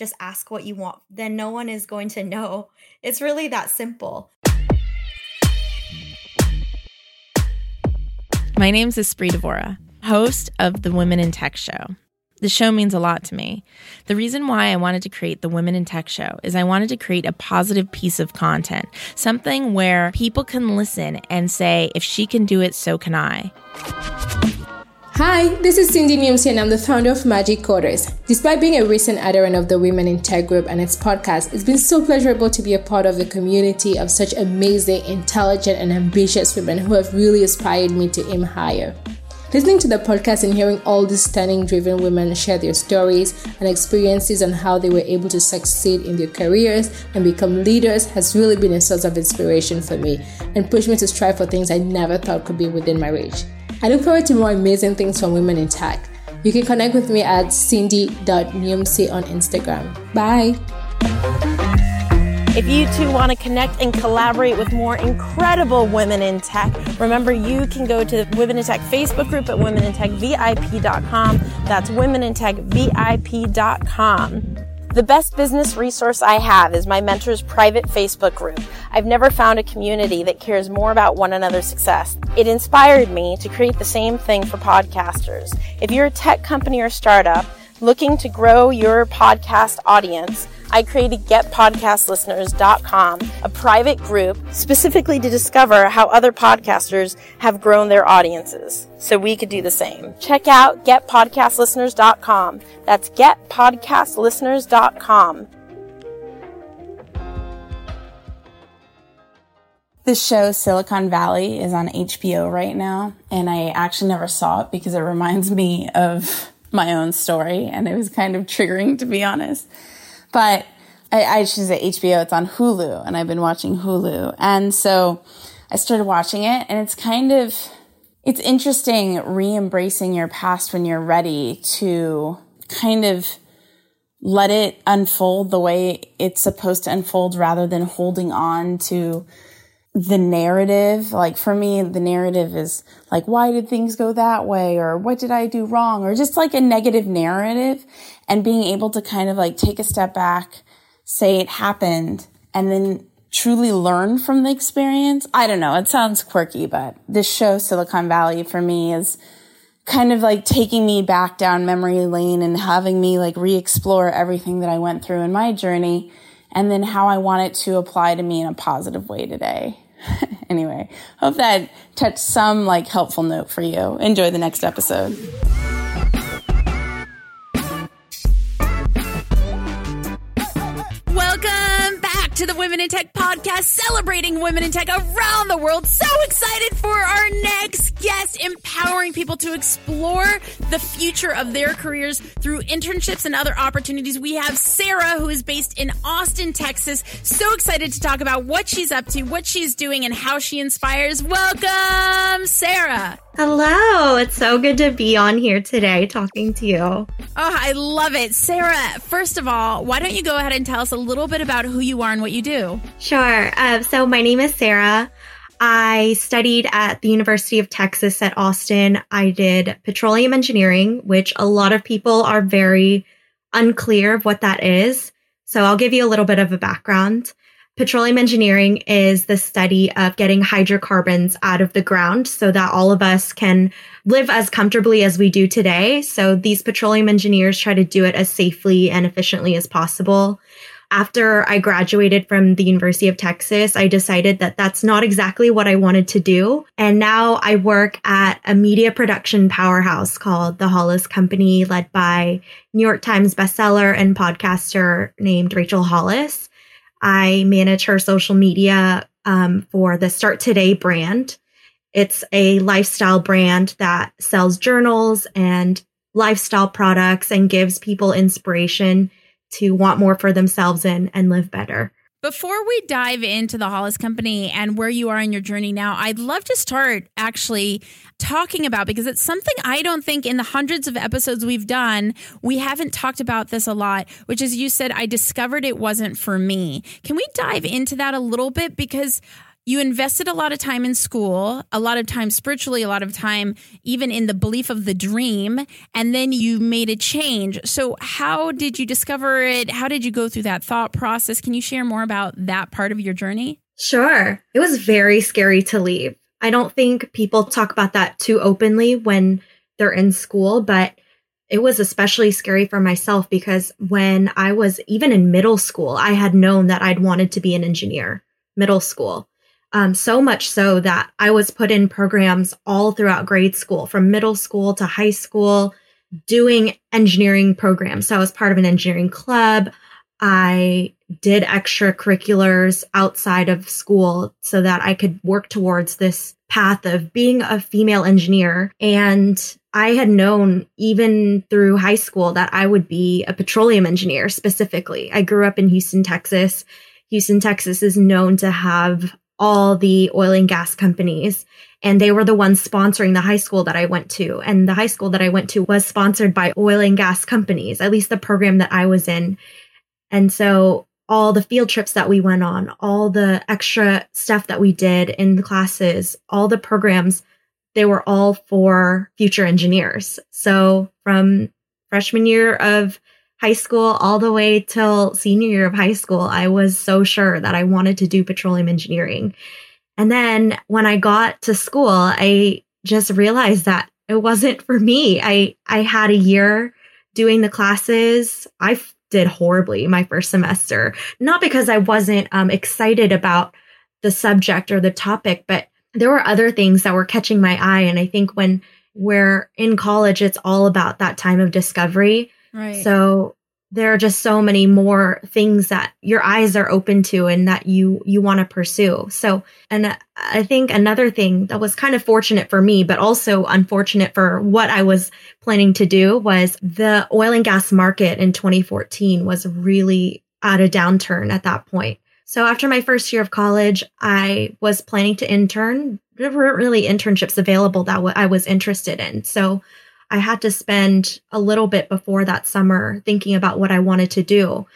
just ask what you want, then no one is going to know. It's really that simple. My name's Espree Devora, host of the Women in Tech Show. The show means a lot to me. The reason why I wanted to create the Women in Tech Show is I wanted to create a positive piece of content, something where people can listen and say, if she can do it, so can I. Hi, this is Cindy Niumsi and I'm the founder of Magic Coders. Despite being a recent adherent of the Women in Tech Group and its podcast, it's been so pleasurable to be a part of the community of such amazing, intelligent, and ambitious women who have really inspired me to aim higher. Listening to the podcast and hearing all these stunning, driven women share their stories and experiences on how they were able to succeed in their careers and become leaders has really been a source of inspiration for me and pushed me to strive for things I never thought could be within my reach. I look forward to more amazing things from women in tech. You can connect with me at cindy.niumsi on Instagram. Bye. If you too want to connect and collaborate with more incredible women in tech, remember you can go to the Women in Tech Facebook group at womenintechvip.com. That's womenintechvip.com. The best business resource I have is my mentor's private Facebook group. I've never found a community that cares more about one another's success. It inspired me to create the same thing for podcasters. If you're a tech company or startup looking to grow your podcast audience, I created getpodcastlisteners.com, a private group specifically to discover how other podcasters have grown their audiences so we could do the same. Check out getpodcastlisteners.com. That's getpodcastlisteners.com. The show Silicon Valley is on HBO right now, and I actually never saw it because it reminds me of my own story, and it was kind of triggering to be honest. But I, I should say HBO, it's on Hulu, and I've been watching Hulu. And so I started watching it, and it's kind of, it's interesting re embracing your past when you're ready to kind of let it unfold the way it's supposed to unfold rather than holding on to the narrative. Like for me, the narrative is like, why did things go that way? Or what did I do wrong? Or just like a negative narrative and being able to kind of like take a step back, say it happened and then truly learn from the experience. I don't know. It sounds quirky, but this show, Silicon Valley for me is kind of like taking me back down memory lane and having me like re-explore everything that I went through in my journey and then how I want it to apply to me in a positive way today. anyway, hope that touched some like helpful note for you. Enjoy the next episode. To the Women in Tech podcast, celebrating women in tech around the world. So excited for our next guest, empowering people to explore the future of their careers through internships and other opportunities. We have Sarah, who is based in Austin, Texas. So excited to talk about what she's up to, what she's doing, and how she inspires. Welcome, Sarah. Hello. It's so good to be on here today talking to you. Oh, I love it. Sarah, first of all, why don't you go ahead and tell us a little bit about who you are and what you do? Sure. Uh, so, my name is Sarah. I studied at the University of Texas at Austin. I did petroleum engineering, which a lot of people are very unclear of what that is. So, I'll give you a little bit of a background. Petroleum engineering is the study of getting hydrocarbons out of the ground so that all of us can live as comfortably as we do today. So these petroleum engineers try to do it as safely and efficiently as possible. After I graduated from the University of Texas, I decided that that's not exactly what I wanted to do. And now I work at a media production powerhouse called The Hollis Company, led by New York Times bestseller and podcaster named Rachel Hollis. I manage her social media um, for the Start Today brand. It's a lifestyle brand that sells journals and lifestyle products and gives people inspiration to want more for themselves and, and live better. Before we dive into the Hollis Company and where you are in your journey now, I'd love to start actually talking about because it's something I don't think in the hundreds of episodes we've done, we haven't talked about this a lot, which is you said, I discovered it wasn't for me. Can we dive into that a little bit? Because you invested a lot of time in school, a lot of time spiritually, a lot of time even in the belief of the dream, and then you made a change. So, how did you discover it? How did you go through that thought process? Can you share more about that part of your journey? Sure. It was very scary to leave. I don't think people talk about that too openly when they're in school, but it was especially scary for myself because when I was even in middle school, I had known that I'd wanted to be an engineer, middle school. Um, so much so that I was put in programs all throughout grade school, from middle school to high school, doing engineering programs. So I was part of an engineering club. I did extracurriculars outside of school so that I could work towards this path of being a female engineer. And I had known even through high school that I would be a petroleum engineer specifically. I grew up in Houston, Texas. Houston, Texas is known to have all the oil and gas companies. And they were the ones sponsoring the high school that I went to. And the high school that I went to was sponsored by oil and gas companies, at least the program that I was in. And so all the field trips that we went on, all the extra stuff that we did in the classes, all the programs, they were all for future engineers. So from freshman year of high school all the way till senior year of high school, I was so sure that I wanted to do petroleum engineering. And then when I got to school, I just realized that it wasn't for me. I, I had a year doing the classes. I did horribly my first semester, not because I wasn't um, excited about the subject or the topic, but there were other things that were catching my eye. And I think when we're in college, it's all about that time of discovery. Right. So there are just so many more things that your eyes are open to and that you you want to pursue. So, and I think another thing that was kind of fortunate for me but also unfortunate for what I was planning to do was the oil and gas market in 2014 was really at a downturn at that point. So after my first year of college, I was planning to intern. There weren't really internships available that I was interested in. So I had to spend a little bit before that summer thinking about what I wanted to do.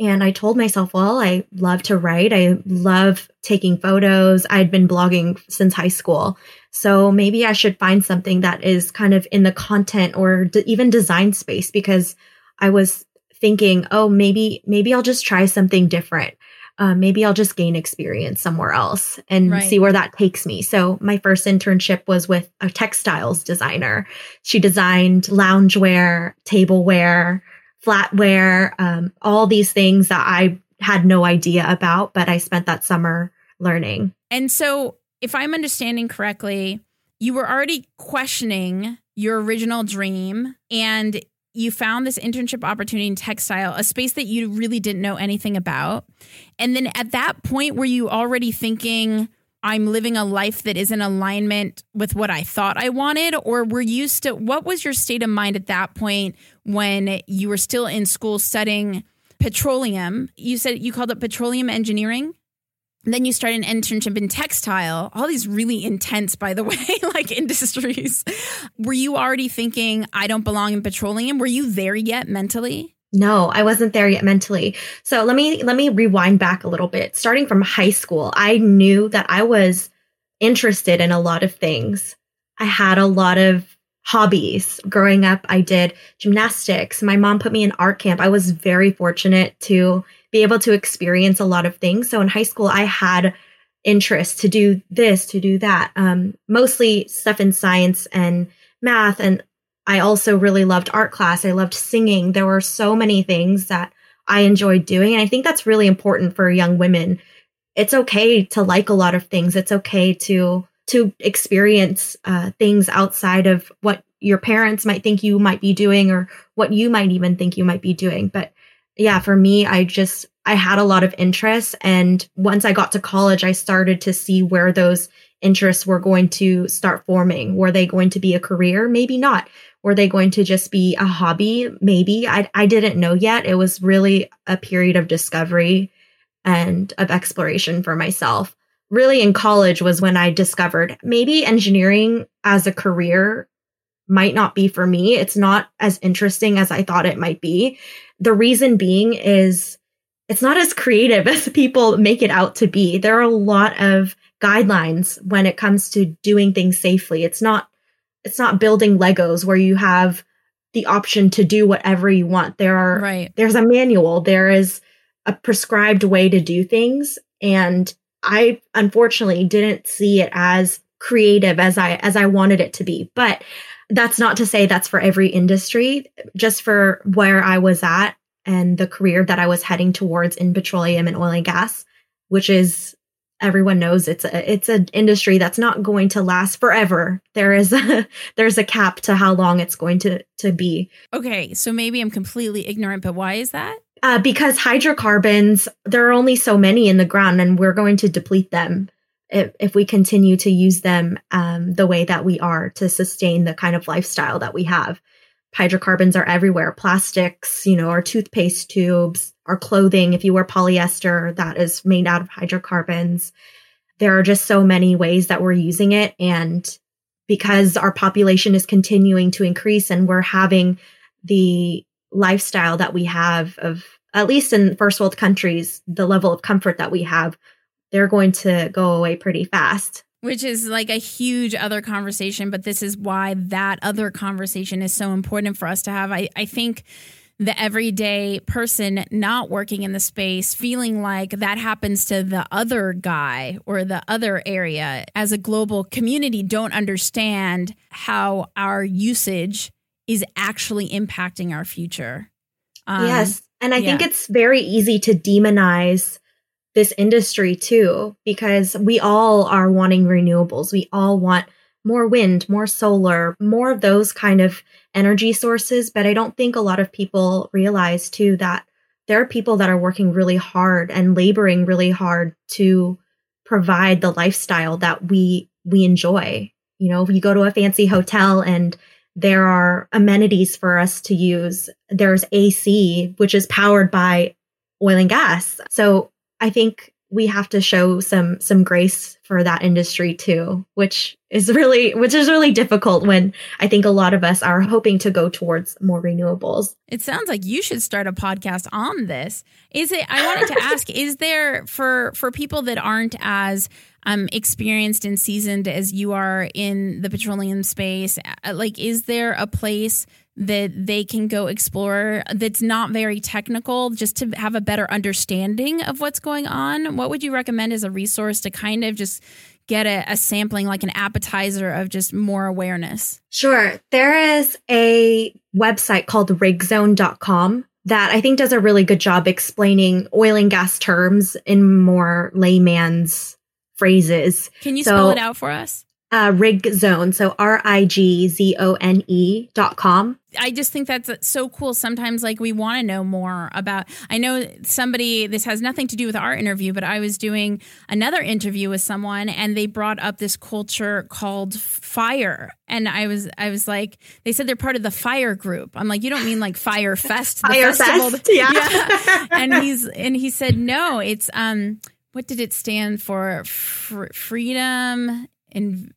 And I told myself, well, I love to write. I love taking photos. I'd been blogging since high school. So maybe I should find something that is kind of in the content or d- even design space because I was thinking, oh, maybe, maybe I'll just try something different uh, maybe I'll just gain experience somewhere else and right. see where that takes me. So my first internship was with a textiles designer. She designed loungewear, tableware, flatware, um, all these things that I had no idea about, but I spent that summer learning. And so, if I'm understanding correctly, you were already questioning your original dream and you found this internship opportunity in textile, a space that you really didn't know anything about. And then at that point, were you already thinking, I'm living a life that is in alignment with what I thought I wanted? Or were you still, what was your state of mind at that point when you were still in school studying petroleum? You said you called it petroleum engineering? Then you start an internship in textile, all these really intense, by the way, like industries. Were you already thinking, I don't belong in petroleum? Were you there yet mentally? No, I wasn't there yet mentally. So let me let me rewind back a little bit. Starting from high school, I knew that I was interested in a lot of things. I had a lot of hobbies. Growing up, I did gymnastics. My mom put me in art camp. I was very fortunate to be able to experience a lot of things. So in high school, I had interest to do this, to do that, um, mostly stuff in science and math. And I also really loved art class. I loved singing. There were so many things that I enjoyed doing. And I think that's really important for young women. It's okay to like a lot of things. It's okay to to experience uh, things outside of what your parents might think you might be doing or what you might even think you might be doing. But yeah, for me, I just, I had a lot of interests. And once I got to college, I started to see where those interests were going to start forming. Were they going to be a career? Maybe not. Were they going to just be a hobby? Maybe. I, I didn't know yet. It was really a period of discovery and of exploration for myself. Really, in college was when I discovered maybe engineering as a career might not be for me. It's not as interesting as I thought it might be. The reason being is it's not as creative as people make it out to be. There are a lot of guidelines when it comes to doing things safely. It's not it's not building Legos where you have the option to do whatever you want. There are Right. there's a manual, there is a prescribed way to do things and I unfortunately didn't see it as creative as I as I wanted it to be. But that's not to say that's for every industry. Just for where I was at and the career that I was heading towards in petroleum and oil and gas, which is everyone knows it's a it's an industry that's not going to last forever. There is a there's a cap to how long it's going to to be. Okay, so maybe I'm completely ignorant, but why is that? Uh, because hydrocarbons, there are only so many in the ground, and we're going to deplete them if, if we continue to use them um, the way that we are to sustain the kind of lifestyle that we have. Hydrocarbons are everywhere. Plastics, you know, our toothpaste tubes, our clothing. If you wear polyester, that is made out of hydrocarbons. There are just so many ways that we're using it. And because our population is continuing to increase and we're having the lifestyle that we have of at least in first world countries, the level of comfort that we have, they're going to go away pretty fast. Which is like a huge other conversation, but this is why that other conversation is so important for us to have. I, I think the everyday person not working in the space feeling like that happens to the other guy or the other area as a global community don't understand how our usage is actually impacting our future. Um, yes. And I think it's very easy to demonize this industry too, because we all are wanting renewables. We all want more wind, more solar, more of those kind of energy sources. But I don't think a lot of people realize too that there are people that are working really hard and laboring really hard to provide the lifestyle that we we enjoy. You know, if you go to a fancy hotel and there are amenities for us to use. There's AC, which is powered by oil and gas. So I think we have to show some some grace for that industry too, which is really which is really difficult when I think a lot of us are hoping to go towards more renewables. It sounds like you should start a podcast on this. Is it I wanted to ask is there for for people that aren't as um experienced and seasoned as you are in the petroleum space uh, like is there a place that they can go explore that's not very technical just to have a better understanding of what's going on what would you recommend as a resource to kind of just get a, a sampling like an appetizer of just more awareness Sure. There is a website called rigzone.com that I think does a really good job explaining oil and gas terms in more layman's phrases. can you So- spell it out for us Uh, Rig Zone, so R I G Z O N E dot com. I just think that's so cool. Sometimes, like, we want to know more about. I know somebody, this has nothing to do with our interview, but I was doing another interview with someone and they brought up this culture called fire. And I was, I was like, they said they're part of the fire group. I'm like, you don't mean like Fyre Fest, the Fyre festival? Fest, yeah. yeah. And he's, and he said, no, it's, um, what did it stand for? Fr- freedom and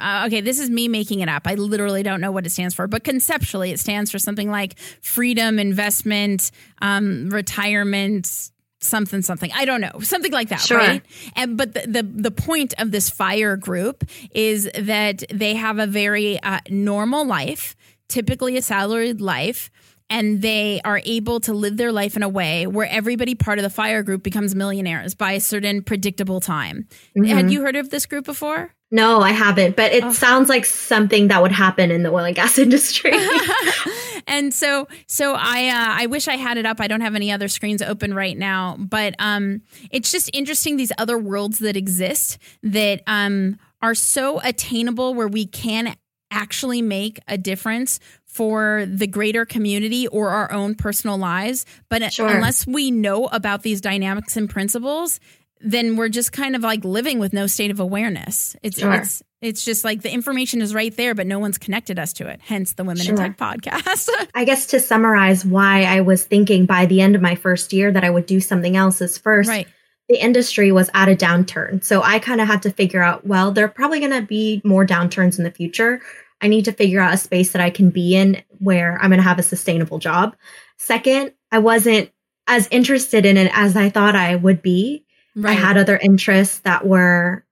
uh, okay, this is me making it up. I literally don't know what it stands for, but conceptually, it stands for something like freedom, investment, um, retirement, something, something. I don't know, something like that, Sure. right? And but the, the the point of this fire group is that they have a very uh, normal life, typically a salaried life. And they are able to live their life in a way where everybody part of the fire group becomes millionaires by a certain predictable time. Had you heard of this group before? No, I haven't, but Oh. it sounds like something that would happen in the oil and gas industry. and so so i uh, i wish i had it up i don't have any other screens open right now but um it's just interesting these other worlds that exist that um are so attainable where we can actually make a difference for the greater community or our own personal lives but Sure. unless we know about these dynamics and principles then we're just kind of like living with no state of awareness it's Sure. it's it's just like the information is right there, but no one's connected us to it. Hence the Women in Tech podcast. I guess to summarize why I was thinking by the end of my first year that I would do something else is first, right. the industry was at a downturn. So I kind of had to figure out, well, there are probably going to be more downturns in the future. I need to figure out a space that I can be in where I'm going to have a sustainable job. Second, I wasn't as interested in it as I thought I would be. Right. I had other interests that were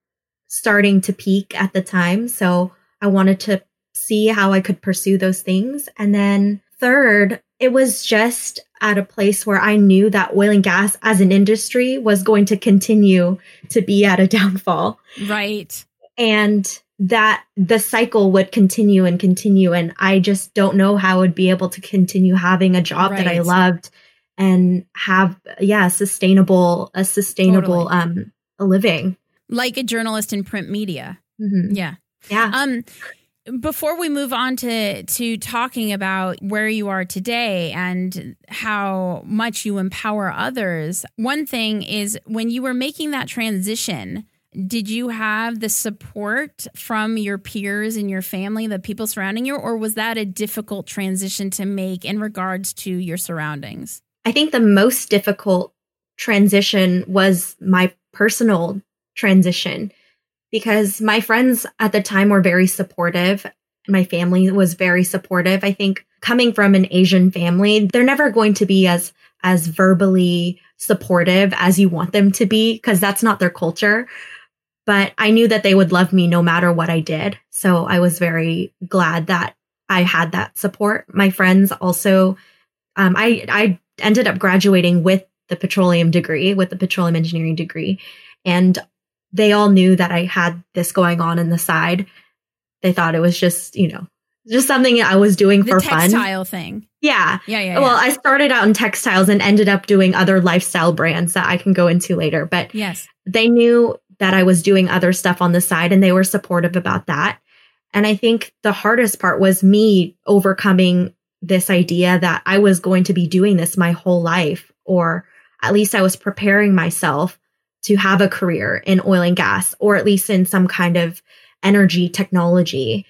starting to peak at the time. So I wanted to see how I could pursue those things. And then third, it was just at a place where I knew that oil and gas as an industry was going to continue to be at a downfall. Right. And that the cycle would continue and continue. And I just don't know how I would be able to continue having a job right. that I loved and have, yeah, sustainable, a sustainable, totally. um, a living. Like a journalist in print media. Mm-hmm. Yeah. Yeah. Um, before we move on to to talking about where you are today and how much you empower others, one thing is when you were making that transition, did you have the support from your peers and your family, the people surrounding you, or was that a difficult transition to make in regards to your surroundings? I think the most difficult transition was my personal transition because my friends at the time were very supportive. My family was very supportive. I think coming from an Asian family, they're never going to be as as verbally supportive as you want them to be because that's not their culture. But I knew that they would love me no matter what I did. So I was very glad that I had that support. My friends also, um, I I ended up graduating with the petroleum degree, with the petroleum engineering degree, and they all knew that I had this going on in the side. They thought it was just, you know, just something I was doing the for textile fun. Textile thing. Yeah. Yeah, yeah. Well, I started out in textiles and ended up doing other lifestyle brands that I can go into later. But yes, they knew that I was doing other stuff on the side and they were supportive about that. And I think the hardest part was me overcoming this idea that I was going to be doing this my whole life, or at least I was preparing myself to have a career in oil and gas, or at least in some kind of energy technology.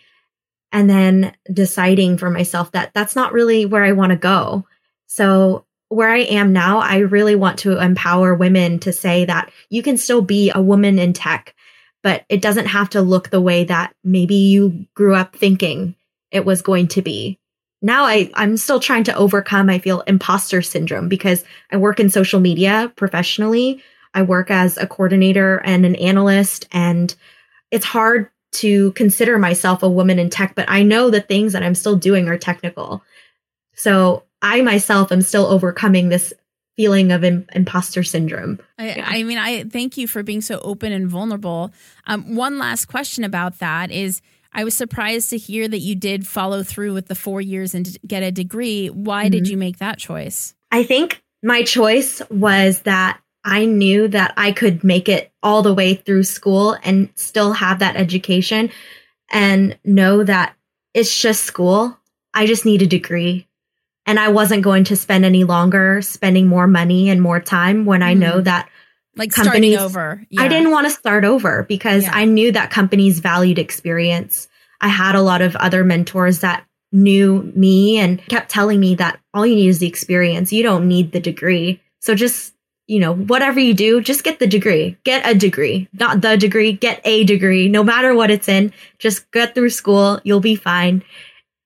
And then deciding for myself that that's not really where I want to go. So where I am now, I really want to empower women to say that you can still be a woman in tech, but it doesn't have to look the way that maybe you grew up thinking it was going to be. Now I, I'm still trying to overcome, I feel imposter syndrome because I work in social media professionally, I work as a coordinator and an analyst, and it's hard to consider myself a woman in tech, but I know the things that I'm still doing are technical. So I myself am still overcoming this feeling of Im- imposter syndrome. I, yeah. I, mean, I thank you for being so open and vulnerable. Um, one last question about that is I was surprised to hear that you did follow through with the four years and get a degree. Why mm-hmm. did you make that choice? I think my choice was that I knew that I could make it all the way through school and still have that education and know that it's just school. I just need a degree. And I wasn't going to spend any longer spending more money and more time when I know mm-hmm. that like companies, starting over. Yeah. I didn't want to start over because yeah. I knew that companies valued experience. I had a lot of other mentors that knew me and kept telling me that all you need is the experience. You don't need the degree. So just you know, whatever you do, just get the degree. Get a degree, not the degree, get a degree, no matter what it's in. Just get through school, you'll be fine.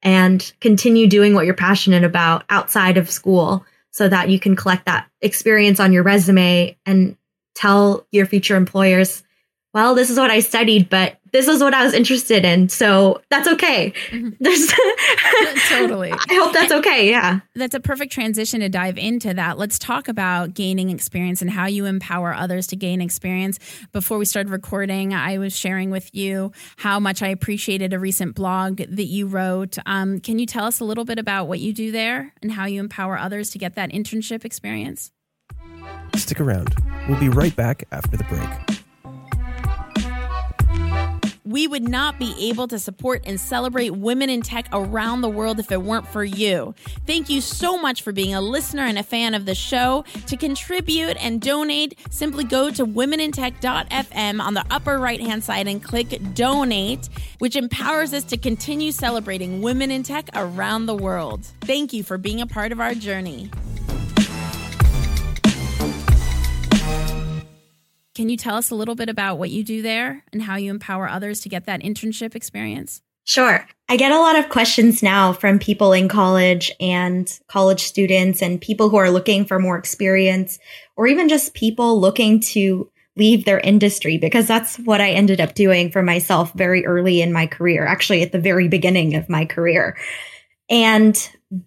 And continue doing what you're passionate about outside of school so that you can collect that experience on your resume and tell your future employers, well, this is what I studied, but this is what I was interested in. So that's okay. Mm-hmm. There's totally. I hope that's okay. Yeah. That's a perfect transition to dive into that. Let's talk about gaining experience and how you empower others to gain experience. Before we started recording, I was sharing with you how much I appreciated a recent blog that you wrote. Um, can you tell us a little bit about what you do there and how you empower others to get that internship experience? Stick around. We'll be right back after the break we would not be able to support and celebrate women in tech around the world if it weren't for you. Thank you so much for being a listener and a fan of the show. To contribute and donate, simply go to womenintech.fm on the upper right hand side and click donate, which empowers us to continue celebrating women in tech around the world. Thank you for being a part of our journey. Can you tell us a little bit about what you do there and how you empower others to get that internship experience? Sure. I get a lot of questions now from people in college and college students and people who are looking for more experience or even just people looking to leave their industry because that's what I ended up doing for myself very early in my career, actually at the very beginning of my career. And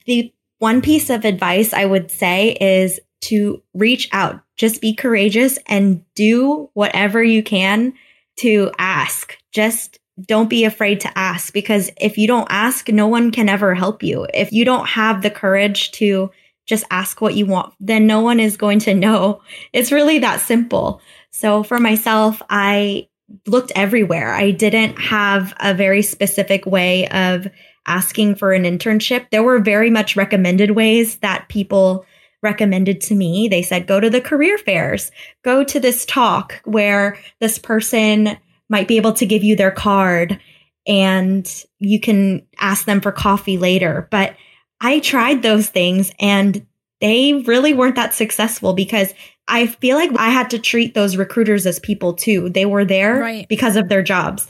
the one piece of advice I would say is to reach out, just be courageous and do whatever you can to ask. Just don't be afraid to ask because if you don't ask, no one can ever help you. If you don't have the courage to just ask what you want, then no one is going to know. It's really that simple. So for myself, I looked everywhere. I didn't have a very specific way of asking for an internship. There were very much recommended ways that people recommended to me. They said, go to the career fairs, go to this talk where this person might be able to give you their card and you can ask them for coffee later. But I tried those things and they really weren't that successful because I feel like I had to treat those recruiters as people too. They were there right. because of their jobs.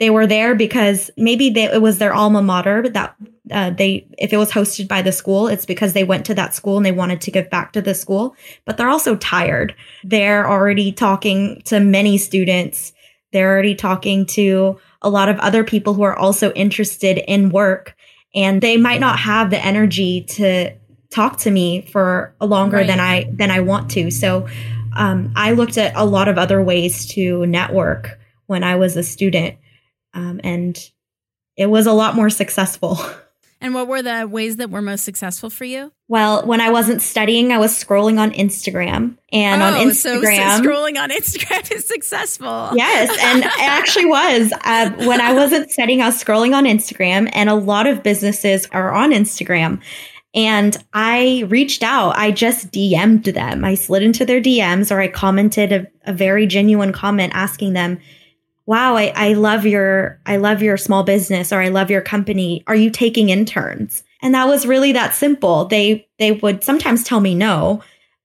They were there because maybe they, it was their alma mater that uh, they, if it was hosted by the school, it's because they went to that school and they wanted to give back to the school. But they're also tired. They're already talking to many students. They're already talking to a lot of other people who are also interested in work, and they might not have the energy to talk to me for longer right. than I than I want to. So um, I looked at a lot of other ways to network when I was a student, um, and it was a lot more successful. And what were the ways that were most successful for you? Well, when I wasn't studying, I was scrolling on Instagram. And oh, on Instagram, so, so scrolling on Instagram is successful. Yes, and it actually was. Uh, when I wasn't studying, I was scrolling on Instagram, and a lot of businesses are on Instagram. And I reached out. I just DM'd them. I slid into their DMs or I commented a, a very genuine comment asking them, wow, I, I love your, I love your small business or I love your company. Are you taking interns? And that was really that simple. They, they would sometimes tell me no,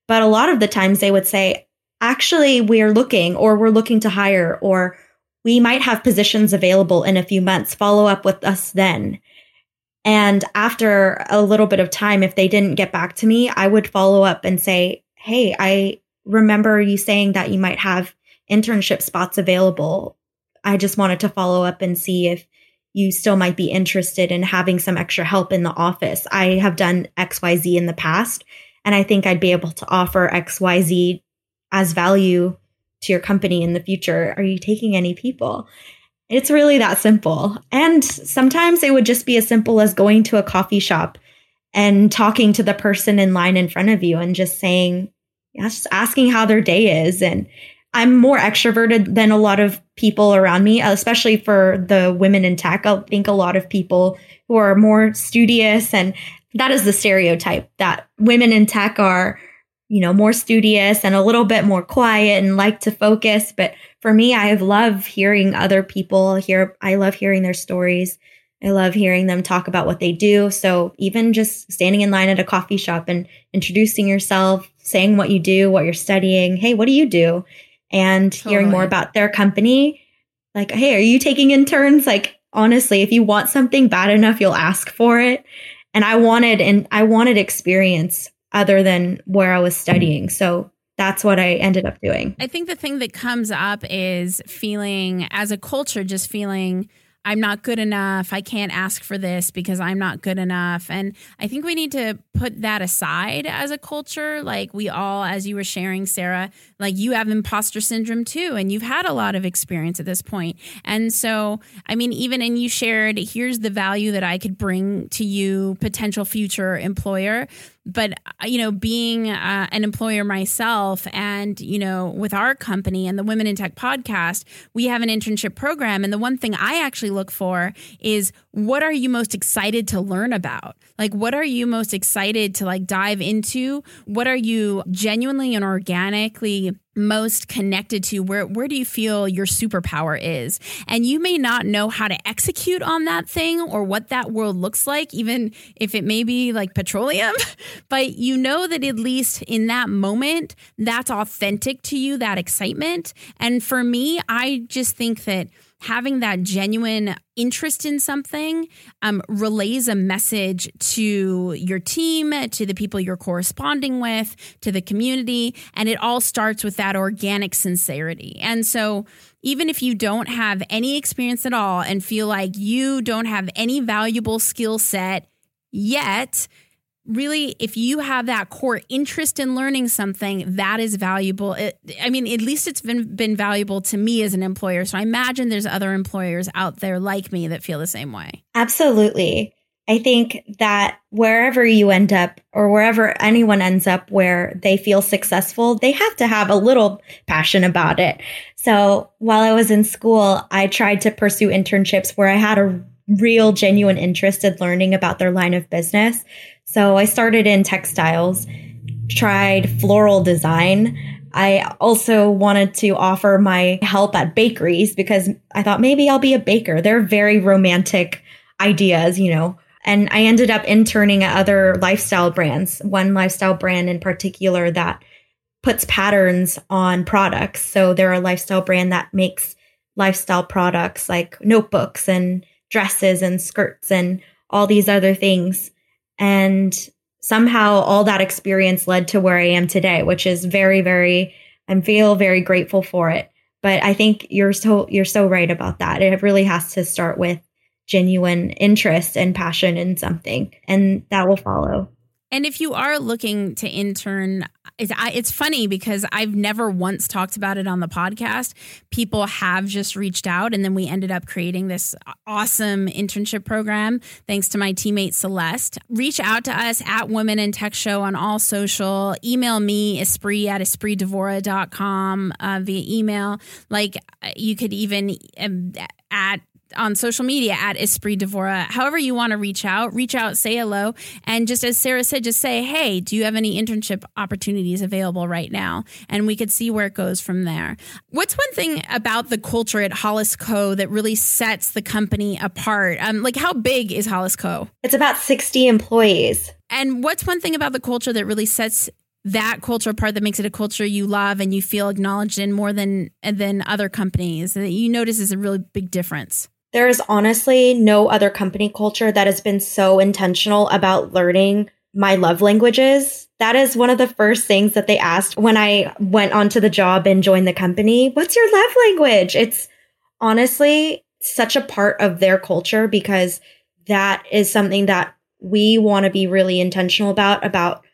but a lot of the times they would say, actually, we're looking or we're looking to hire or we might have positions available in a few months. Follow up with us then. And after a little bit of time, if they didn't get back to me, I would follow up and say, Hey, I remember you saying that you might have internship spots available. I just wanted to follow up and see if you still might be interested in having some extra help in the office. I have done XYZ in the past, and I think I'd be able to offer XYZ as value to your company in the future. Are you taking any people? It's really that simple. And sometimes it would just be as simple as going to a coffee shop and talking to the person in line in front of you and just saying, just asking how their day is and I'm more extroverted than a lot of people around me, especially for the women in tech. I think a lot of people who are more studious and that is the stereotype that women in tech are, you know, more studious and a little bit more quiet and like to focus. But for me, I love hearing other people hear. I love hearing their stories. I love hearing them talk about what they do. So even just standing in line at a coffee shop and introducing yourself, saying what you do, what you're studying. Hey, what do you do? And totally. hearing more about their company. Like, hey, are you taking interns? Like, honestly, if you want something bad enough, you'll ask for it. And I wanted, and I wanted experience other than where I was studying. So that's what I ended up doing. I think the thing that comes up is feeling, as a culture, just feeling I'm not good enough. I can't ask for this because I'm not good enough. And I think we need to put that aside as a culture. Like we all, as you were sharing, Sarah, like you have imposter syndrome too, and you've had a lot of experience at this point. And so, I mean, even and you shared, here's the value that I could bring to you, potential future employer but uh, you know being uh, an employer myself and you know with our company and the women in tech podcast we have an internship program. And the one thing i actually look for is what are you most excited to learn about? Like what are you most excited to like dive into? What are you genuinely and organically most connected to where where do you feel your superpower is? And you may not know how to execute on that thing or what that world looks like even if it may be like petroleum but you know that at least in that moment that's authentic to you that excitement. And for me i just think that having that genuine interest in something um, relays a message to your team, to the people you're corresponding with, to the community. And it all starts with that organic sincerity. And so, even if you don't have any experience at all and feel like you don't have any valuable skill set yet, really if you have that core interest in learning something that is valuable. It, i mean at least it's been been valuable to me as an employer. So i imagine there's other employers out there like me that feel the same way. Absolutely. I think that wherever you end up or wherever anyone ends up where they feel successful they have to have a little passion about it. So while i was in school i tried to pursue internships where i had a real genuine interest in learning about their line of business so I started in textiles, tried floral design. I also wanted to offer my help at bakeries because I thought maybe I'll be a baker. They're very romantic ideas, you know. And I ended up interning at other lifestyle brands, one lifestyle brand in particular that puts patterns on products. So they're a lifestyle brand that makes lifestyle products like notebooks and dresses and skirts and all these other things. And somehow all that experience led to where I am today, which is very, very, I feel very grateful for it. But I think you're so, you're so right about that. It really has to start with genuine interest and passion in something, and that will follow. And if you are looking to intern, it's, I, it's funny because I've never once talked about it on the podcast. People have just reached out, and then we ended up creating this awesome internship program thanks to my teammate Celeste. Reach out to us at Women in Tech Show on all social. Email me, espree at espreedevora.com uh, via email. Like you could even um, at on social media at Espree Devora. However, you want to reach out, reach out, say hello. And just as Sarah said, just say, hey, do you have any internship opportunities available right now? And we could see where it goes from there. What's one thing about the culture at Hollis Co. that really sets the company apart? Um, like, how big is Hollis Co.? It's about 60 employees. And what's one thing about the culture that really sets that culture part that makes it a culture you love and you feel acknowledged in more than than other companies that you notice is a really big difference? There is honestly no other company culture that has been so intentional about learning my love languages. That is one of the first things that they asked when I went onto the job and joined the company. What's your love language? It's honestly such a part of their culture because that is something that we want to be really intentional about about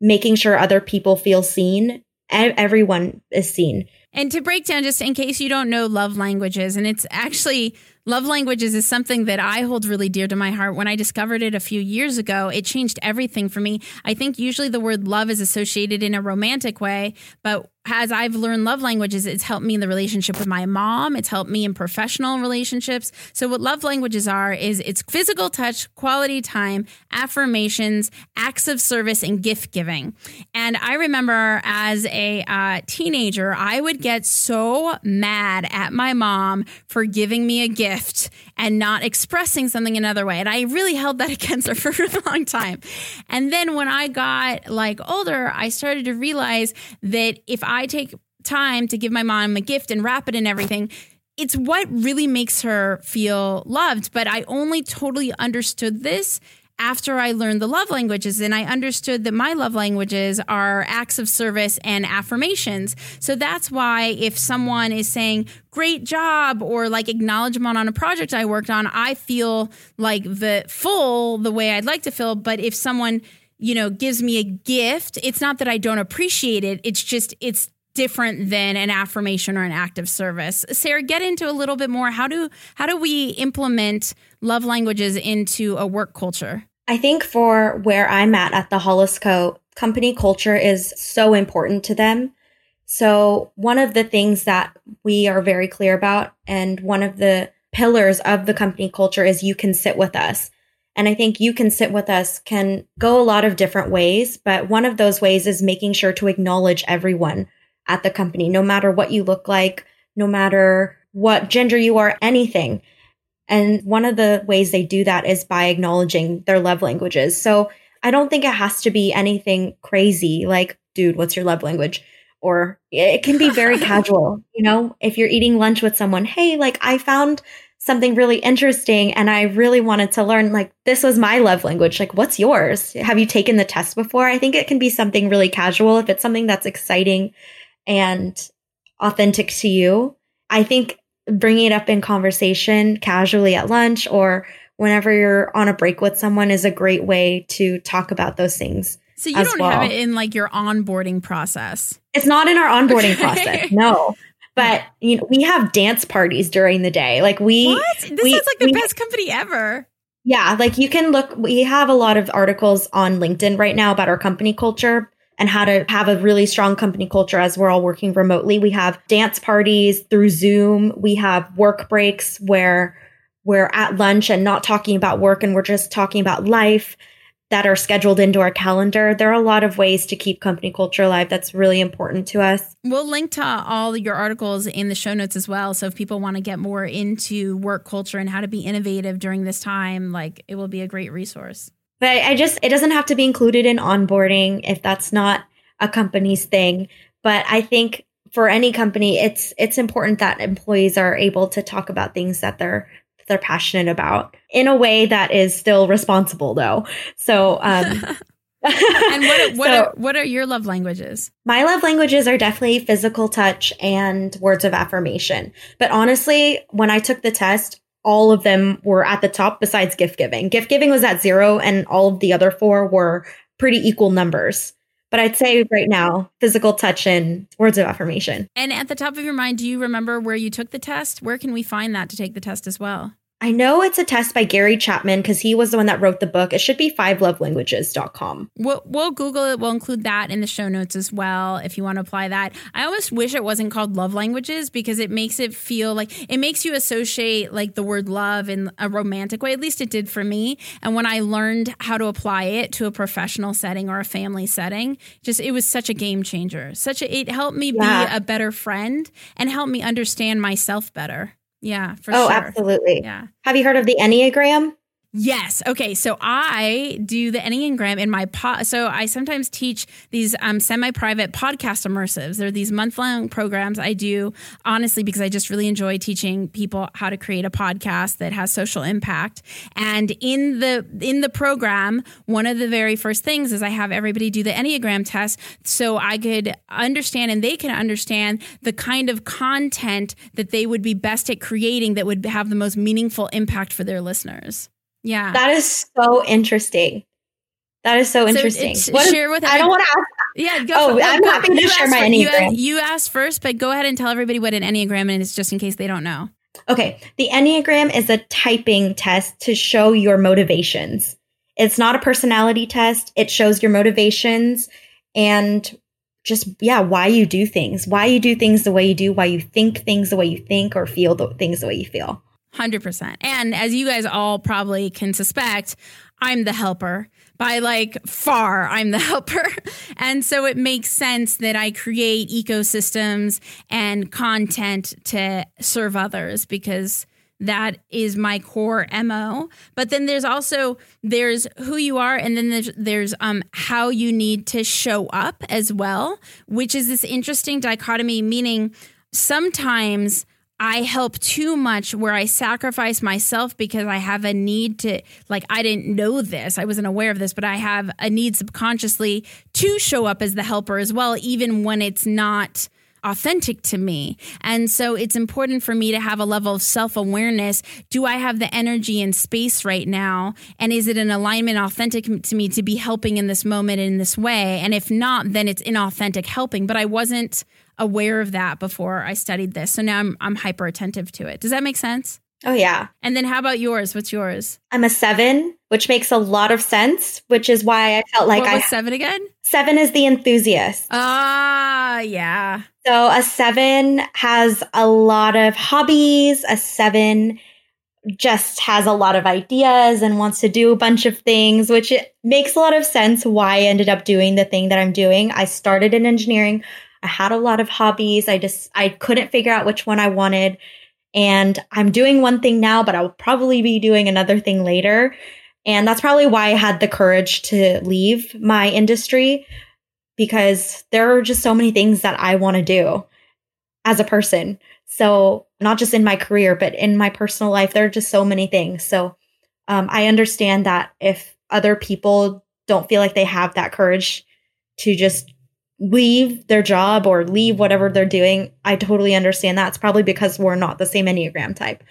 making sure other people feel seen and everyone is seen. And to break down, just in case you don't know love languages, and it's actually Love languages is something that I hold really dear to my heart. When I discovered it a few years ago, it changed everything for me. I think usually the word love is associated in a romantic way, but as I've learned love languages, it's helped me in the relationship with my mom. It's helped me in professional relationships. So, what love languages are is it's physical touch, quality time, affirmations, acts of service, and gift giving. And I remember as a uh, teenager, I would get so mad at my mom for giving me a gift and not expressing something another way. And I really held that against her for a long time. And then when I got like older, I started to realize that if I I take time to give my mom a gift and wrap it and everything, it's what really makes her feel loved. But I only totally understood this after I learned the love languages and I understood that my love languages are acts of service and affirmations. So that's why if someone is saying, great job, or like acknowledgement on a project I worked on, I feel like the full the way I'd like to feel. But if someone you know, gives me a gift, it's not that I don't appreciate it. It's just, it's different than an affirmation or an act of service. Sarah, get into a little bit more. How do how do we implement love languages into a work culture? I think for where I'm at at the Hollis Co, company culture is so important to them. So one of the things that we are very clear about and one of the pillars of the company culture is you can sit with us. And I think you can sit with us can go a lot of different ways, but one of those ways is making sure to acknowledge everyone, at the company, no matter what you look like, no matter what gender you are, anything. And one of the ways they do that is by acknowledging their love languages. So I don't think it has to be anything crazy like, dude, what's your love language? Or it can be very casual. You know, if you're eating lunch with someone, hey, like I found something really interesting and I really wanted to learn, like, this was my love language. Like, what's yours? Have you taken the test before? I think it can be something really casual if it's something that's exciting and authentic to you. I think bringing it up in conversation casually at lunch or whenever you're on a break with someone is a great way to talk about those things. So you don't well. have it in like your onboarding process. It's not in our onboarding process. No. But you know, we have dance parties during the day. Like we What? This we, is like the we, best company ever. Yeah, like you can look we have a lot of articles on LinkedIn right now about our company culture and how to have a really strong company culture as we're all working remotely. We have dance parties through Zoom. We have work breaks where we're at lunch and not talking about work and we're just talking about life that are scheduled into our calendar. There are a lot of ways to keep company culture alive that's really important to us. We'll link to all your articles in the show notes as well. So if people want to get more into work culture and how to be innovative during this time, like it will be a great resource. But I just, it doesn't have to be included in onboarding if that's not a company's thing. But I think for any company, it's, it's important that employees are able to talk about things that they're, they're passionate about in a way that is still responsible though. So, um, and what what, so, are, what are your love languages? My love languages are definitely physical touch and words of affirmation. But honestly, when I took the test, all of them were at the top besides gift giving. Gift giving was at zero, and all of the other four were pretty equal numbers. But I'd say right now, physical touch and words of affirmation. And at the top of your mind, do you remember where you took the test? Where can we find that to take the test as well? I know it's a test by Gary Chapman because he was the one that wrote the book. It should be fivelovelanguages.com. We'll, we'll Google it. We'll include that in the show notes as well if you want to apply that. I almost wish it wasn't called love languages because it makes it feel like it makes you associate like the word love in a romantic way. At least it did for me. And when I learned how to apply it to a professional setting or a family setting, just it was such a game changer. Such a, it helped me yeah. be a better friend and helped me understand myself better. Yeah, for sure. oh, sure. absolutely. Yeah. Have you heard of the Enneagram? Yes. Okay. So I do the Enneagram in my pod. So I sometimes teach these um, semi-private podcast immersives. They're these month-long programs I do honestly because I just really enjoy teaching people how to create a podcast that has social impact. And in the in the program, one of the very first things is I have everybody do the Enneagram test so I could understand and they can understand the kind of content that they would be best at creating that would have the most meaningful impact for their listeners. Yeah. That is so interesting. That is so interesting. So share with I don't want to ask. Yeah, go. Oh, I'm go, happy to share my Enneagram. You, you asked first, but go ahead and tell everybody what an Enneagram is just in case they don't know. Okay. The Enneagram is a typing test to show your motivations. It's not a personality test. It shows your motivations and just, yeah, why you do things, why you do things the way you do, why you think things the way you think or feel the things the way you feel. 100%. And as you guys all probably can suspect, I'm the helper. By like far, I'm the helper. And so it makes sense that I create ecosystems and content to serve others because that is my core mo but then there's also there's who you are and then there's there's um how you need to show up as well which is this interesting dichotomy meaning sometimes I help too much where I sacrifice myself because I have a need to, like, I didn't know this. I wasn't aware of this, but I have a need subconsciously to show up as the helper as well, even when it's not authentic to me. And so it's important for me to have a level of self awareness. Do I have the energy and space right now? And is it an alignment authentic to me to be helping in this moment in this way? And if not, then it's inauthentic helping. But I wasn't aware of that before I studied this. So now I'm I'm hyper attentive to it. Does that make sense? Oh yeah. And then how about yours? What's yours? I'm a seven, which makes a lot of sense, which is why I felt like I seven again? Seven is the enthusiast. Ah, uh, yeah. So a seven has a lot of hobbies. A seven just has a lot of ideas and wants to do a bunch of things, which it makes a lot of sense why I ended up doing the thing that I'm doing. I started in engineering. I had a lot of hobbies. I just, I couldn't figure out which one I wanted. And I'm doing one thing now, but I'll probably be doing another thing later. And that's probably why I had the courage to leave my industry because there are just so many things that I want to do as a person. So, not just in my career, but in my personal life, there are just so many things. So, um, I understand that if other people don't feel like they have that courage to just leave their job or leave whatever they're doing, I totally understand that. It's probably because we're not the same Enneagram type.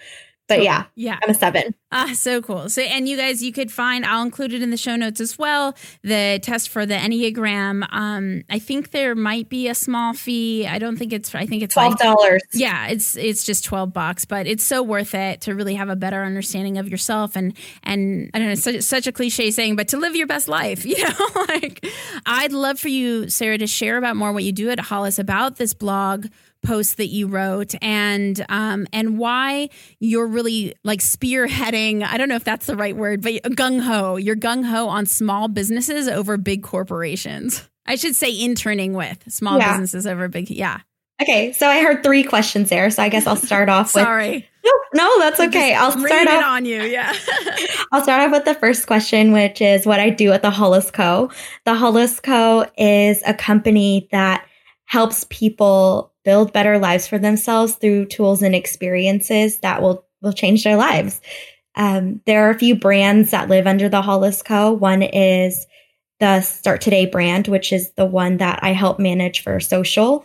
But yeah, yeah, I'm a seven. Ah, so cool. So, and you guys, you could find, I'll include it in the show notes as well. The test for the Enneagram. Um, I think there might be a small fee. I don't think it's, I think it's twelve dollars. Like, yeah, it's it's just twelve bucks, but it's so worth it to really have a better understanding of yourself and and I don't know, such such a cliche saying, but to live your best life. You know, like I'd love for you, Sarah, to share about more what you do at Hollis about this blog post that you wrote and um, and why you're really like spearheading i don't know if that's the right word but gung-ho. You're gung-ho on small businesses over big corporations. I should say interning with small yeah. businesses over big yeah. Okay so i heard three questions there so i guess i'll start off sorry. With, no, no that's okay. I'll start off on you yeah. I'll start off with the first question which is what i do at the hollis co. The hollis co. is a company that helps people build better lives for themselves through tools and experiences that will will change their lives. Um, there are a few brands that live under the Hollis Co. One is the Start Today brand, which is the one that I help manage for social.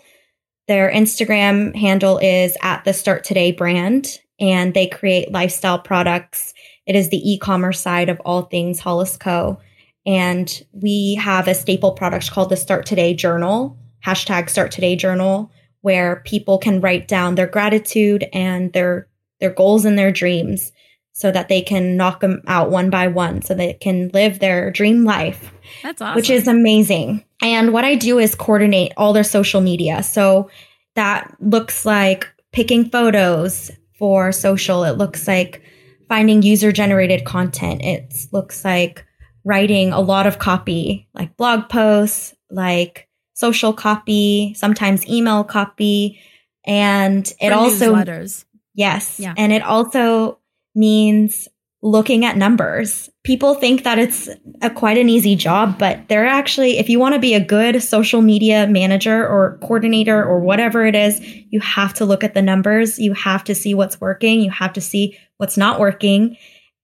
Their Instagram handle is at the Start Today brand, and they create lifestyle products. It is the e-commerce side of all things Hollis Co. And we have a staple product called the Start Today Journal, hashtag Start Today Journal, where people can write down their gratitude and their their goals and their dreams so that they can knock them out one by one so they can live their dream life. That's awesome. Which is amazing. And what I do is coordinate all their social media. So that looks like picking photos for social. It looks like finding user generated content. It looks like writing a lot of copy, like blog posts, like social copy, sometimes email copy. And it For also, newsletters. yes. Yeah. And it also means looking at numbers. People think that it's a quite an easy job, but they're actually, if you want to be a good social media manager or coordinator or whatever it is, you have to look at the numbers. You have to see what's working. You have to see what's not working.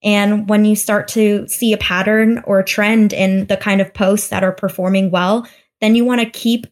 And when you start to see a pattern or a trend in the kind of posts that are performing well, then you want to keep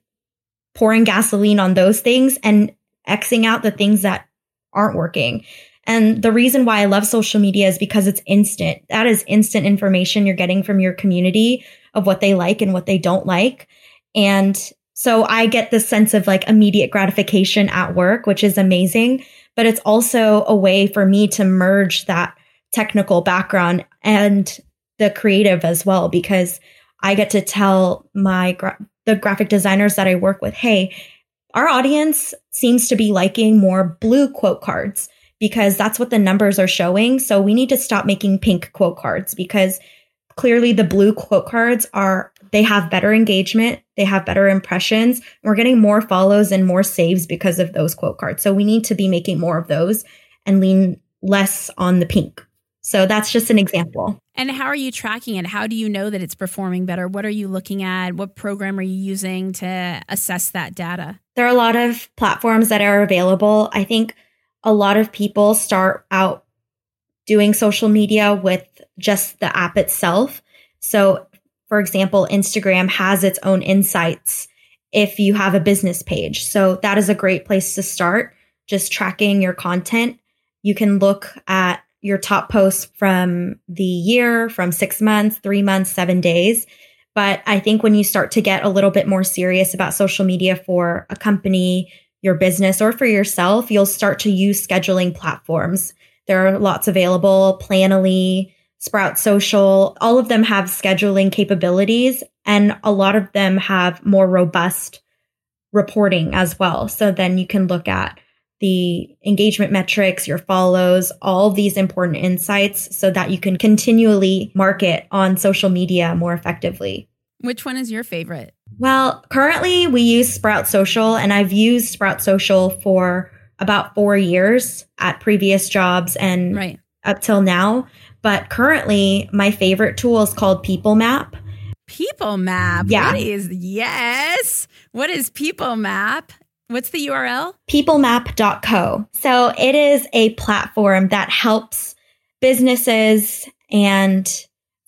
pouring gasoline on those things and Xing out the things that aren't working. And the reason why I love social media is because it's instant. That is instant information you're getting from your community of what they like and what they don't like. And so I get this sense of like immediate gratification at work, which is amazing. But it's also a way for me to merge that technical background and the creative as well, because I get to tell my the graphic designers that I work with, hey, our audience seems to be liking more blue quote cards because that's what the numbers are showing. So we need to stop making pink quote cards because clearly the blue quote cards are they have better engagement, they have better impressions. We're getting more follows and more saves because of those quote cards. So we need to be making more of those and lean less on the pink. So that's just an example. And how are you tracking it? How do you know that it's performing better? What are you looking at? What program are you using to assess that data? There are a lot of platforms that are available. I think a lot of people start out doing social media with just the app itself. So, for example, Instagram has its own insights if you have a business page. So, that is a great place to start, just tracking your content. You can look at your top posts from the year, from six months, three months, seven days. But I think when you start to get a little bit more serious about social media for a company, your business, or for yourself, you'll start to use scheduling platforms. There are lots available, Planoly, Sprout Social, all of them have scheduling capabilities, and a lot of them have more robust reporting as well. So then you can look at the engagement metrics, your follows, all these important insights so that you can continually market on social media more effectively. Which one is your favorite? Well, currently we use Sprout Social, and I've used Sprout Social for about four years at previous jobs and Right. up till now. But currently, my favorite tool is called People Map. People Map. Yeah. What is yes? What is People Map? What's the URL? peoplemap.co. So it is a platform that helps businesses and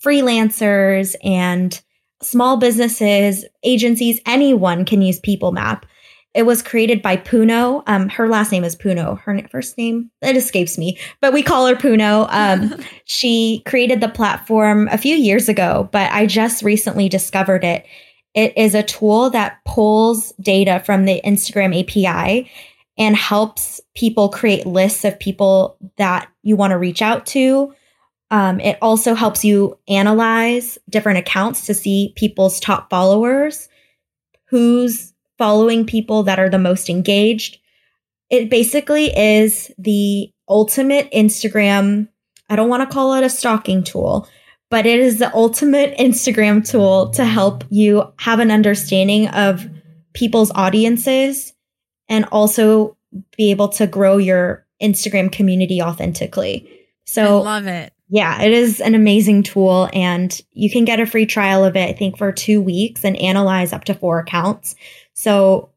freelancers and small businesses, agencies, anyone can use PeopleMap. It was created by Puno. Um, her last name is Puno. Her first name it escapes me, but we call her Puno. Um, she created the platform a few years ago, but I just recently discovered it. It is a tool that pulls data from the Instagram API and helps people create lists of people that you want to reach out to. Um, it also helps you analyze different accounts to see people's top followers, who's following people that are the most engaged. It basically is the ultimate Instagram. I don't want to call it a stalking tool, but it is the ultimate Instagram tool to help you have an understanding of people's audiences and also be able to grow your Instagram community authentically. So I love it. yeah, it is an amazing tool and you can get a free trial of it, I think, for two weeks and analyze up to four accounts. So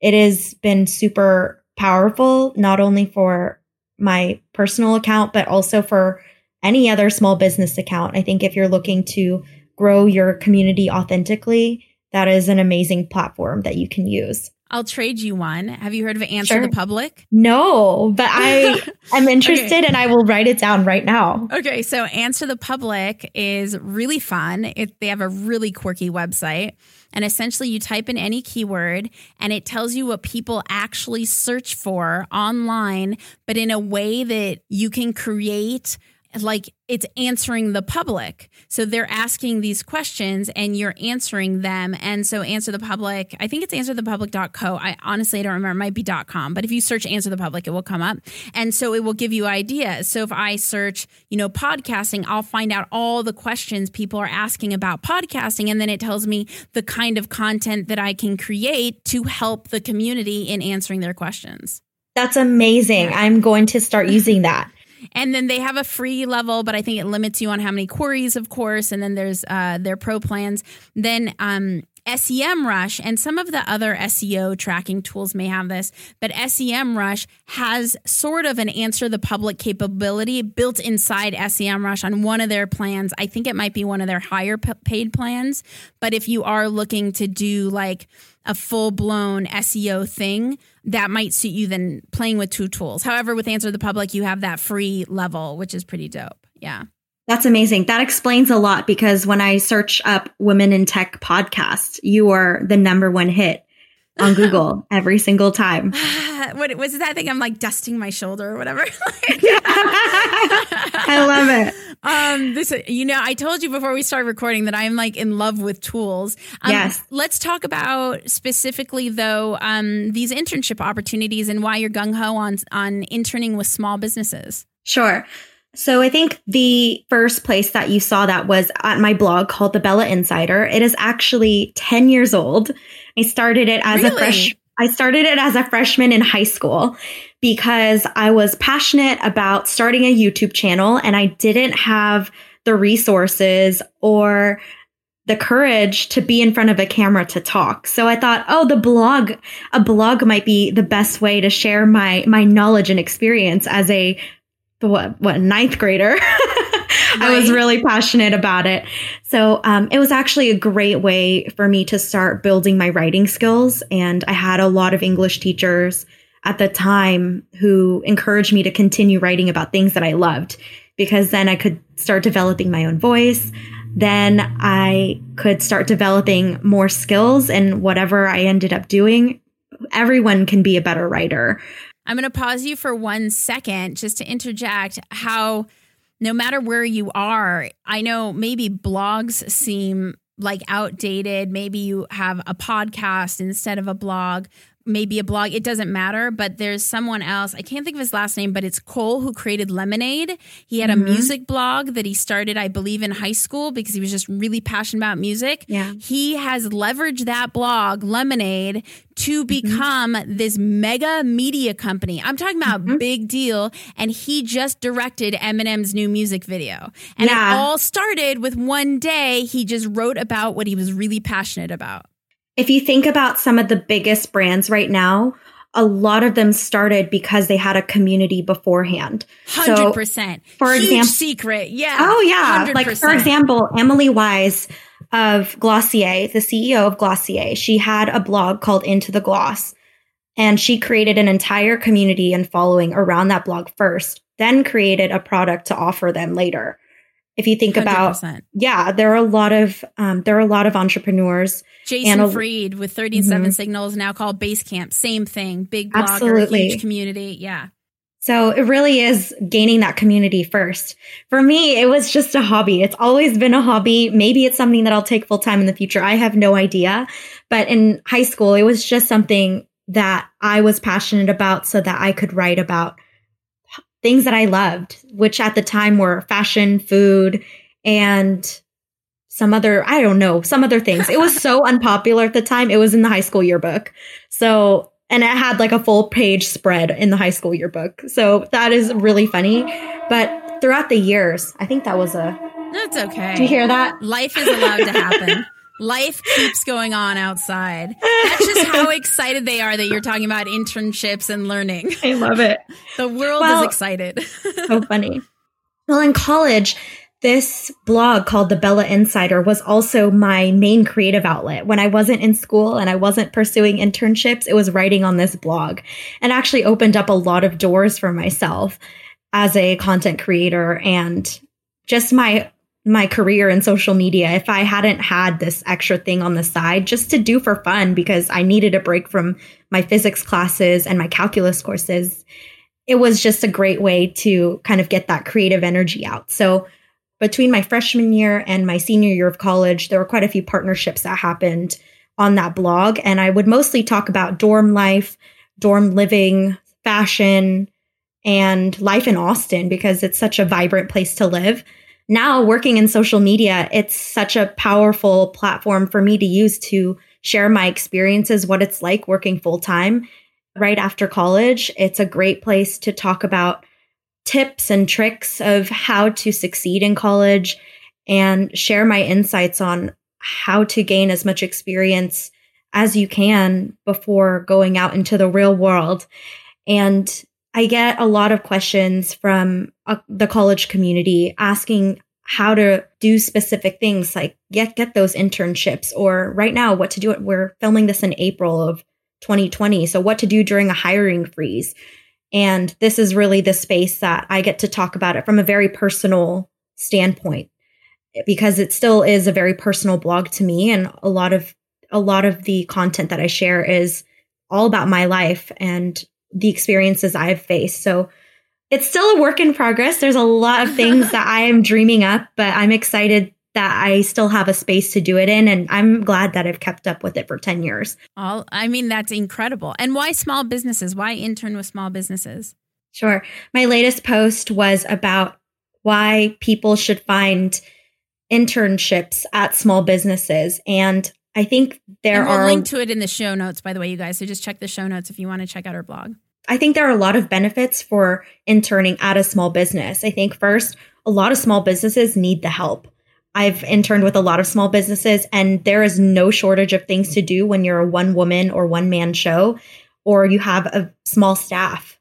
it has been super powerful, not only for my personal account, but also for any other small business account. I think if you're looking to grow your community authentically, that is an amazing platform that you can use. I'll trade you one. Have you heard of Answer Sure. the Public? No, but I am interested Okay. and I will write it down right now. Okay, so Answer the Public is really fun. It, they have a really quirky website. And essentially, you type in any keyword and it tells you what people actually search for online, but in a way that you can create like it's answering the public. So they're asking these questions and you're answering them. And so answer the public, I think it's answerthepublic.co. I honestly I don't remember, it might be .com, but if you search answer the public, it will come up. And so it will give you ideas. So if I search, you know, podcasting, I'll find out all the questions people are asking about podcasting. And then it tells me the kind of content that I can create to help the community in answering their questions. That's amazing. I'm going to start using that. And then they have a free level, but I think it limits you on how many queries, of course. And then there's uh, their pro plans. Then um, SEMrush and some of the other SEO tracking tools may have this, but SEMrush has sort of an answer the public capability built inside SEMrush on one of their plans. I think it might be one of their higher paid plans. But if you are looking to do like a full blown SEO thing, that might suit you than playing with two tools. However, with Answer the Public, you have that free level, which is pretty dope. Yeah. That's amazing. That explains a lot because when I search up Women in Tech podcast, you are the number one hit on Google every single time. what was that thing? I'm like dusting my shoulder or whatever. I love it. um, this, you know, I told you before we started recording that I'm like in love with tools. Um, Yes. Let's talk about specifically though um, these internship opportunities and why you're gung ho on on interning with small businesses. Sure. So I think the first place that you saw that was at my blog called The Bella Insider. It is actually 10 years old. I started it as a fresh I started it as a freshman in high school because I was passionate about starting a YouTube channel and I didn't have the resources or the courage to be in front of a camera to talk. So I thought, oh, the blog, a blog might be the best way to share my my knowledge and experience as a what what ninth grader. I was really passionate about it. So um, it was actually a great way for me to start building my writing skills. And I had a lot of English teachers at the time who encouraged me to continue writing about things that I loved because then I could start developing my own voice. Then I could start developing more skills and whatever I ended up doing. Everyone can be a better writer. I'm going to pause you for one second just to interject how no matter where you are, I know maybe blogs seem like outdated. Maybe you have a podcast instead of a blog. Maybe a blog. It doesn't matter, but there's someone else. I can't think of his last name, but it's Cole who created Lemonade. He had Mhm. a music blog that he started, I believe, in high school because he was just really passionate about music. Yeah. He has leveraged that blog, Lemonade, to Mm-hmm. become this mega media company. I'm talking about Mhm. big deal. And he just directed Eminem's new music video. And Yeah. it all started with one day he just wrote about what he was really passionate about. If you think about some of the biggest brands right now, a lot of them started because they had a community beforehand. Hundred So, percent. for Huge example- secret. Yeah. Oh yeah. Like for example, Emily Weiss of Glossier, the CEO of Glossier, she had a blog called Into the Gloss. And she created an entire community and following around that blog first, then created a product to offer them later. If you think about, 100%. yeah, there are a lot of um, there are a lot of entrepreneurs. Jason a- Fried with 37 Mhm. Signals, now called Basecamp. Same thing. Big blogger, Absolutely. huge community. Yeah. So it really is gaining that community first. For me, it was just a hobby. It's always been a hobby. Maybe it's something that I'll take full time in the future. I have no idea. But in high school, it was just something that I was passionate about so that I could write about things that I loved, which at the time were fashion, food, and some other, I don't know, some other things. It was so unpopular at the time. It was in the high school yearbook. So, and it had like a full page spread in the high school yearbook. So that is really funny. But throughout the years, I think that was a, That's okay. do you hear that? Life is allowed to happen. Life keeps going on outside. That's just how excited they are that you're talking about internships and learning. I love it. The world Well- is excited. so funny. Well, in college, this blog called the Bella Insider was also my main creative outlet. When I wasn't in school and I wasn't pursuing internships, it was writing on this blog and actually opened up a lot of doors for myself as a content creator and just my my career in social media if I hadn't had this extra thing on the side just to do for fun because I needed a break from my physics classes and my calculus courses it was just a great way to kind of get that creative energy out. So between my freshman year and my senior year of college, there were quite a few partnerships that happened on that blog. And I would mostly talk about dorm life, dorm living, fashion, and life in Austin because it's such a vibrant place to live. Now, working in social media, it's such a powerful platform for me to use to share my experiences, what it's like working full time right after college. It's a great place to talk about tips and tricks of how to succeed in college and share my insights on how to gain as much experience as you can before going out into the real world. And I get a lot of questions from uh, the college community asking how to do specific things like get get those internships or right now what to do we're filming this in April of 2020 so what to do during a hiring freeze. And this is really the space that I get to talk about it from a very personal standpoint because it still is a very personal blog to me and a lot of a lot of the content that I share is all about my life and the experiences I've faced. So it's still a work in progress. There's a lot of things that I am dreaming up, but I'm excited that I still have a space to do it in. And I'm glad that I've kept up with it for 10 years. All I mean, that's incredible. And why small businesses? Why intern with small businesses? Sure. My latest post was about why people should find internships at small businesses. And I think there we'll are link to it in the show notes, by the way, you guys. So just check the show notes if you want to check out our blog. I think there are a lot of benefits for interning at a small business. I think first, a lot of small businesses need the help. I've interned with a lot of small businesses, and there is no shortage of things to do when you're a one woman or one man show, or you have a small staff.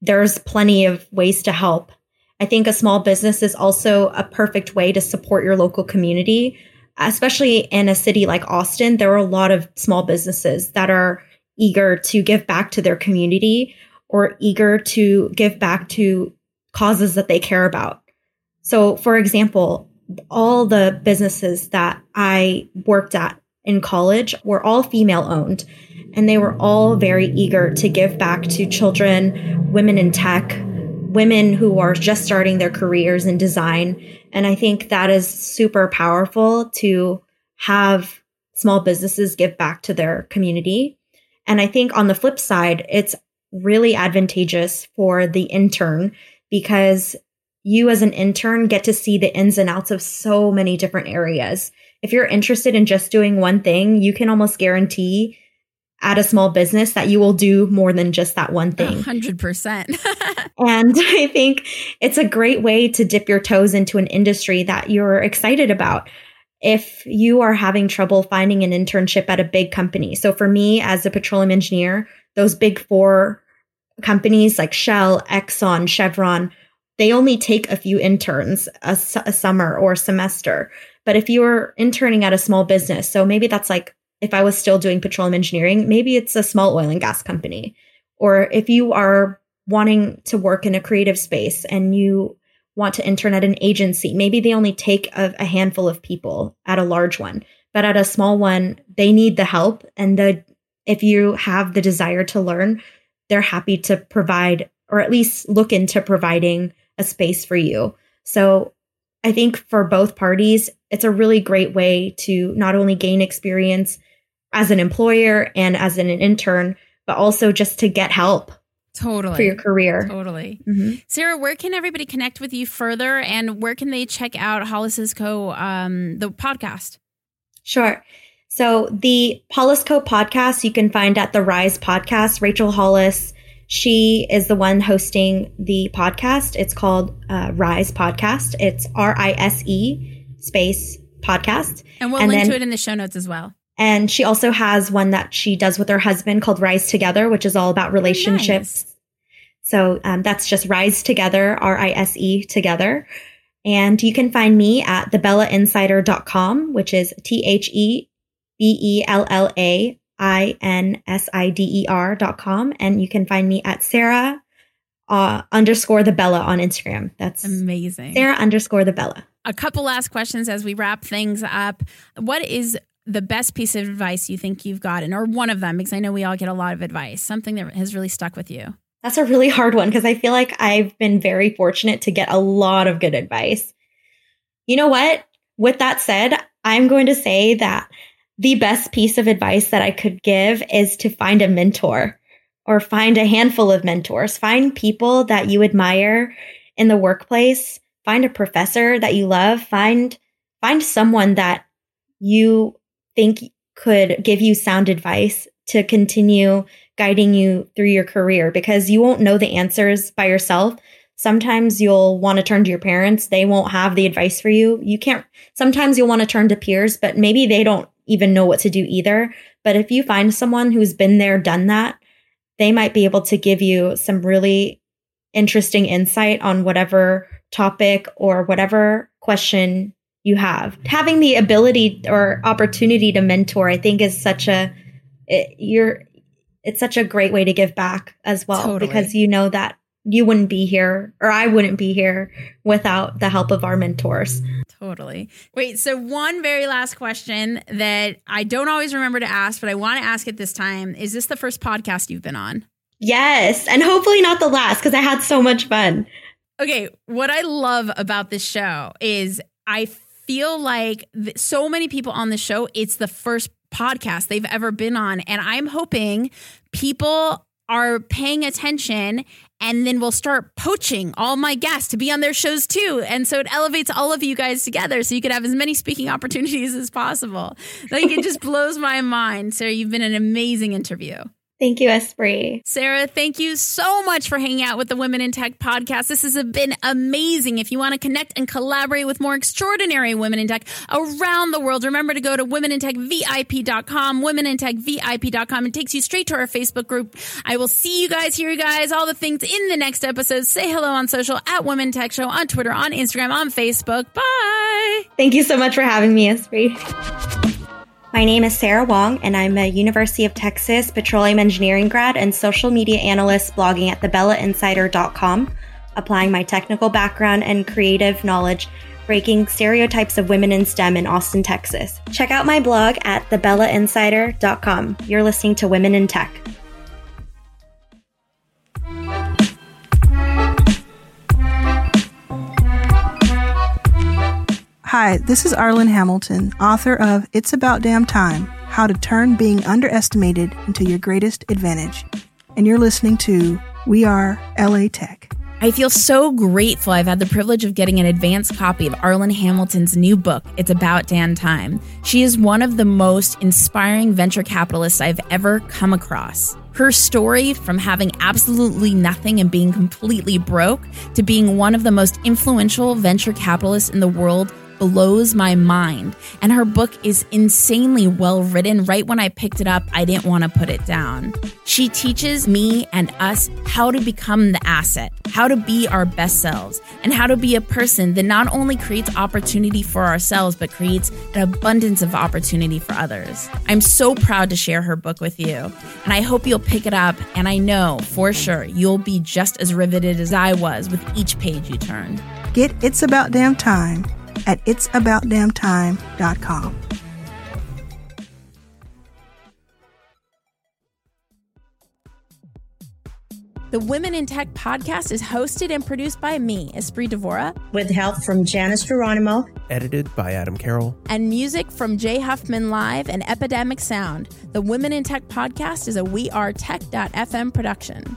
There's plenty of ways to help. I think a small business is also a perfect way to support your local community, especially in a city like Austin. There are a lot of small businesses that are eager to give back to their community or eager to give back to causes that they care about. So, for example, all the businesses that I worked at in college were all female owned, and they were all very eager to give back to children, women in tech, women who are just starting their careers in design. And I think that is super powerful to have small businesses give back to their community. And I think on the flip side, it's really advantageous for the intern because you as an intern get to see the ins and outs of so many different areas. If you're interested in just doing one thing, you can almost guarantee at a small business that you will do more than just that one thing. 100%. and I think it's a great way to dip your toes into an industry that you're excited about. If you are having trouble finding an internship at a big company. So for me as a petroleum engineer, those big four companies like Shell, Exxon, Chevron, they only take a few interns a, a summer or semester. But if you're interning at a small business, so maybe that's like if I was still doing petroleum engineering, maybe it's a small oil and gas company. Or if you are wanting to work in a creative space and you want to intern at an agency, maybe they only take a, a handful of people at a large one. But at a small one, they need the help. And the if you have the desire to learn, they're happy to provide or at least look into providing a space for you. So I think for both parties, it's a really great way to not only gain experience as an employer and as an intern, but also just to get help totally for your career. Totally. Mm-hmm. Sarah, where can everybody connect with you further and where can they check out Hollis's Co, um, the podcast? Sure. So the Hollis Co podcast you can find at the Rise podcast. Rachel Hollis, she is the one hosting the podcast. It's called uh, Rise Podcast. It's R I S E space podcast. And we'll and link then, to it in the show notes as well. And she also has one that she does with her husband called Rise Together, which is all about relationships. Nice. So um, that's just Rise Together, R I S E together. And you can find me at thebellainsider.com, which is T H E B E L L A I N S I D E R dot com. And you can find me at Sarah uh, underscore the Bella on Instagram. That's amazing. Sarah underscore the Bella. A couple last questions as we wrap things up. What is the best piece of advice you think you've gotten, or one of them, because I know we all get a lot of advice, something that has really stuck with you? That's a really hard one because I feel like I've been very fortunate to get a lot of good advice. You know what? With that said, I'm going to say that the best piece of advice that I could give is to find a mentor or find a handful of mentors. Find people that you admire in the workplace. Find a professor that you love. Find find someone that you think could give you sound advice to continue guiding you through your career because you won't know the answers by yourself. Sometimes you'll want to turn to your parents. They won't have the advice for you. You can't, sometimes you'll want to turn to peers, but maybe they don't even know what to do either. But if you find someone who's been there, done that, they might be able to give you some really interesting insight on whatever topic or whatever question you have. Having the ability or opportunity to mentor, I think, is such a it, you're it's such a great way to give back as well totally. because you know that you wouldn't be here or I wouldn't be here without the help of our mentors. Totally. Wait, so one very last question that I don't always remember to ask, but I want to ask it this time. Is this the first podcast you've been on? Yes, and hopefully not the last because I had so much fun. Okay, what I love about this show is I feel like th- so many people on the show, it's the first podcast they've ever been on. And I'm hoping people are paying attention and then we'll start poaching all my guests to be on their shows too. And so it elevates all of you guys together so you could have as many speaking opportunities as possible. Like it just blows my mind. Sarah, you've been an amazing interview. Thank you, Espree. Sarah, thank you so much for hanging out with the Women in Tech podcast. This has been amazing. If you want to connect and collaborate with more extraordinary women in tech around the world, remember to go to womenintechvip.com, womenintechvip.com. It takes you straight to our Facebook group. I will see you guys, hear you guys, all the things in the next episode. Say hello on social at Women Tech Show on Twitter, on Instagram, on Facebook. Bye. Thank you so much for having me, Espree. My name is Sarah Wong, and I'm a University of Texas petroleum engineering grad and social media analyst blogging at thebellainsider.com, applying my technical background and creative knowledge, breaking stereotypes of women in STEM in Austin, Texas. Check out my blog at thebellainsider.com. You're listening to Women in Tech. Hi, this is Arlan Hamilton, author of It's About Damn Time how to turn being underestimated into your greatest advantage. And you're listening to We Are LA Tech. I feel so grateful I've had the privilege of getting an advance copy of Arlan Hamilton's new book, It's About Damn Time. She is one of the most inspiring venture capitalists I've ever come across. Her story from having absolutely nothing and being completely broke to being one of the most influential venture capitalists in the world blows my mind. And her book is insanely well written. Right when I picked it up, I didn't want to put it down. She teaches me and us how to become the asset, how to be our best selves, and how to be a person that not only creates opportunity for ourselves, but creates an abundance of opportunity for others. I'm so proud to share her book with you, and I hope you'll pick it up. And I know for sure you'll be just as riveted as I was with each page you turned. Get It's About Damn Time at itsaboutdamntime.com. The Women in Tech podcast is hosted and produced by me, Espree Devora, with help from Janice Geronimo, edited by Adam Carroll, and music from Jay Huffman Live and Epidemic Sound. The Women in Tech podcast is a We Are Tech.fm production.